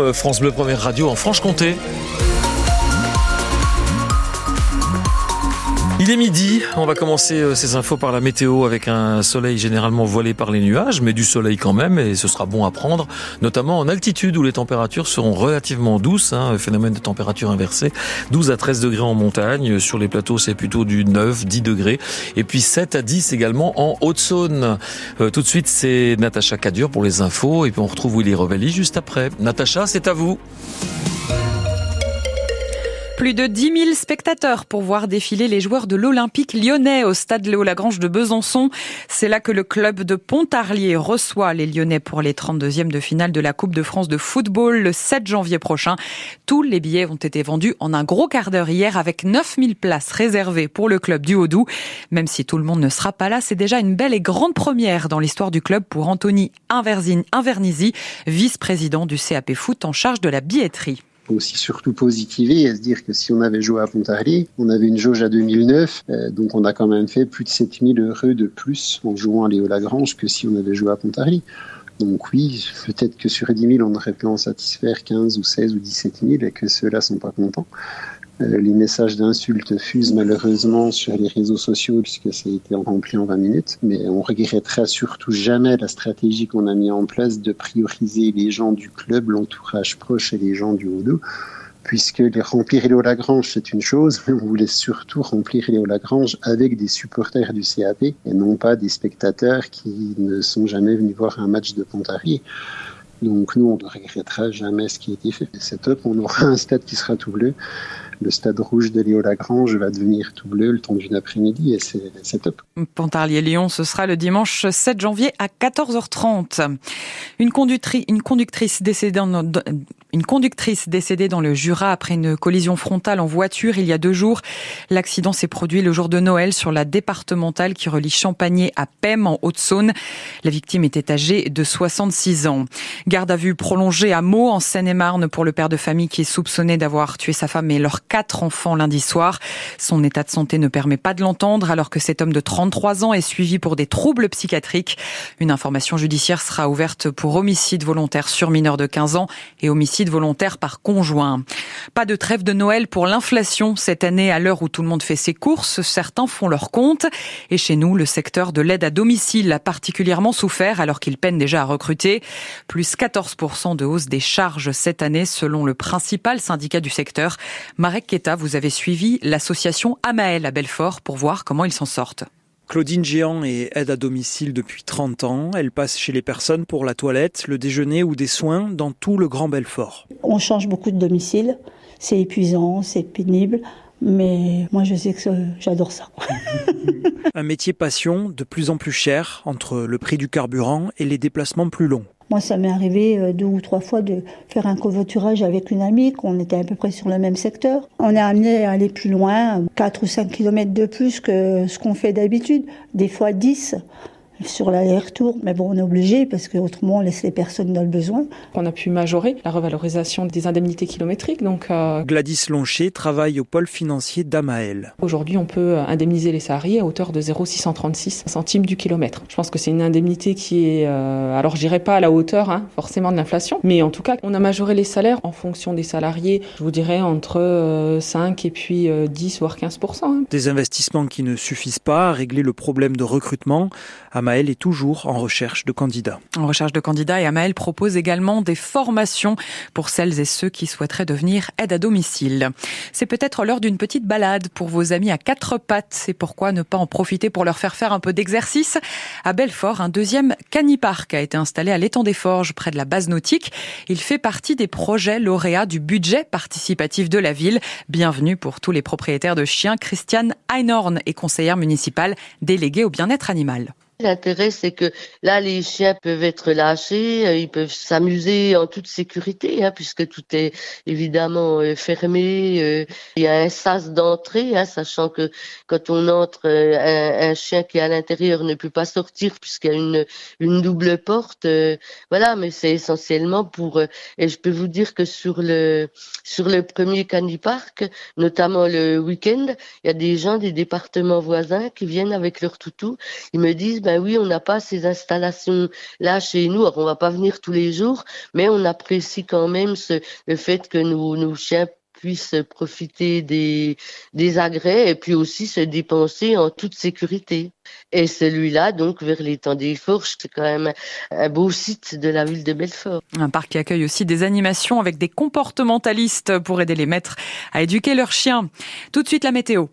Euh, France Bleu Première Radio en Franche-Comté. Il est midi, on va commencer euh, ces infos par la météo avec un soleil généralement voilé par les nuages, mais du soleil quand même, et ce sera bon à prendre, notamment en altitude où les températures seront relativement douces, hein, phénomène de température inversée, 12 à 13 degrés en montagne, sur les plateaux c'est plutôt du 9, 10 degrés, et puis 7 à 10 également en Haute-Saône. Euh, tout de suite c'est Natacha Cadur pour les infos, et puis on retrouve Willy Revelli juste après. Natacha, c'est à vous. Plus de 10 000 spectateurs pour voir défiler les joueurs de l'Olympique lyonnais au stade Léo Lagrange de Besançon. C'est là que le club de Pontarlier reçoit les Lyonnais pour les 32e de finale de la Coupe de France de football le 7 janvier prochain. Tous les billets ont été vendus en un gros quart d'heure hier avec 9000 places réservées pour le club du Haut-Doubs. Même si tout le monde ne sera pas là, c'est déjà une belle et grande première dans l'histoire du club pour Anthony Invernizzi, vice-président du CAP Foot en charge de la billetterie aussi surtout positiver et se dire que si on avait joué à Pontarlier, on avait une jauge à 2009, euh, donc on a quand même fait plus de 7000 euros de plus en jouant à Léo Lagrange que si on avait joué à Pontarlier. Donc oui, peut-être que sur 10 000, on aurait pu en satisfaire 15 ou 16 ou 17 000 et que ceux-là sont pas contents. Euh, les messages d'insultes fusent malheureusement sur les réseaux sociaux puisque ça a été rempli en 20 minutes. Mais on regrettera surtout jamais la stratégie qu'on a mis en place de prioriser les gens du club, l'entourage proche et les gens du haut puisque les remplir Léo Lagrange, c'est une chose, mais on voulait surtout remplir Léo Lagrange avec des supporters du CAP et non pas des spectateurs qui ne sont jamais venus voir un match de Pontarier. Donc nous, on ne regrettera jamais ce qui a été fait. C'est top, on aura un stade qui sera tout bleu le stade rouge de Léo Lagrange va devenir tout bleu le temps d'une après-midi et c'est top. Pontarlier-Lyon, ce sera le dimanche 7 janvier à 14h30. Une conductrice, une conductrice décédée dans, une conductrice décédée dans le Jura après une collision frontale en voiture il y a deux jours. L'accident s'est produit le jour de Noël sur la départementale qui relie Champagné à Pem en Haute-Saône. La victime était âgée de 66 ans. Garde à vue prolongée à Meaux en Seine-et-Marne pour le père de famille qui est soupçonné d'avoir tué sa femme et leurs quatre enfants lundi soir. Son état de santé ne permet pas de l'entendre alors que cet homme de 33 ans est suivi pour des troubles psychiatriques. Une information judiciaire sera ouverte pour homicide volontaire sur mineur de 15 ans et homicide volontaire par conjoint. Pas de trêve de Noël pour l'inflation cette année à l'heure où tout le monde fait ses courses. Certains font leur compte. Et chez nous, le secteur de l'aide à domicile a particulièrement souffert alors qu'il peine déjà à recruter. Plus 14% de hausse des charges cette année selon le principal syndicat du secteur. Marek Keta, vous avez suivi l'association Amael à Belfort pour voir comment ils s'en sortent. Claudine Géant est aide à domicile depuis 30 ans. Elle passe chez les personnes pour la toilette, le déjeuner ou des soins dans tout le Grand Belfort. On change beaucoup de domicile. C'est épuisant, c'est pénible. Mais moi, je sais que j'adore ça. Un métier passion de plus en plus cher entre le prix du carburant et les déplacements plus longs. Moi, ça m'est arrivé euh, deux ou trois fois de faire un covoiturage avec une amie, qu'on était à peu près sur le même secteur. On est amené à aller plus loin, 4 ou 5 kilomètres de plus que ce qu'on fait d'habitude, des fois 10 sur l'aller-retour. Mais bon, on est obligé parce qu'autrement, on laisse les personnes dans le besoin. On a pu majorer la revalorisation des indemnités kilométriques. Donc, euh, Gladys Loncher travaille au pôle financier d'Amael. Aujourd'hui, on peut indemniser les salariés à hauteur de 0,636 centimes du kilomètre. Je pense que c'est une indemnité qui est, euh, alors je dirais pas à la hauteur hein, forcément de l'inflation, mais en tout cas, on a majoré les salaires en fonction des salariés, je vous dirais entre 5 euh, et puis 10 voire 15 hein. Des investissements qui ne suffisent pas à régler le problème de recrutement. Amael est toujours en recherche de candidats. En recherche de candidats et Amael propose également des formations pour celles et ceux qui souhaiteraient devenir aide à domicile. C'est peut-être l'heure d'une petite balade pour vos amis à quatre pattes. C'est pourquoi ne pas en profiter pour leur faire faire un peu d'exercice. À Belfort, un deuxième canipark a été installé à l'étang des Forges près de la base nautique. Il fait partie des projets lauréats du budget participatif de la ville. Bienvenue pour tous les propriétaires de chiens. Christiane Einhorn est conseillère municipale déléguée au bien-être animal. L'intérêt, c'est que là, les chiens peuvent être lâchés, euh, ils peuvent s'amuser en toute sécurité, hein, puisque tout est évidemment euh, fermé. Euh, il y a un sas d'entrée, hein, sachant que quand on entre, un, chien qui est à l'intérieur ne peut pas sortir puisqu'il y a une, une double porte. voilà, mais c'est essentiellement pour. et je peux vous dire que sur le sur le premier canipark, notamment le week-end, il y a des gens des départements voisins qui viennent avec leur toutou. Ils me disent ben oui, on n'a pas ces installations là chez nous. Alors on va pas venir tous les jours, mais on apprécie quand même le fait que nos, nos chiens puissent profiter des, des agrès et puis aussi se dépenser en toute sécurité. Et celui-là, donc, vers l'étang des Fourches, c'est quand même un beau site de la ville de Belfort. Un parc qui accueille aussi des animations avec des comportementalistes pour aider les maîtres à éduquer leurs chiens. Tout de suite, la météo.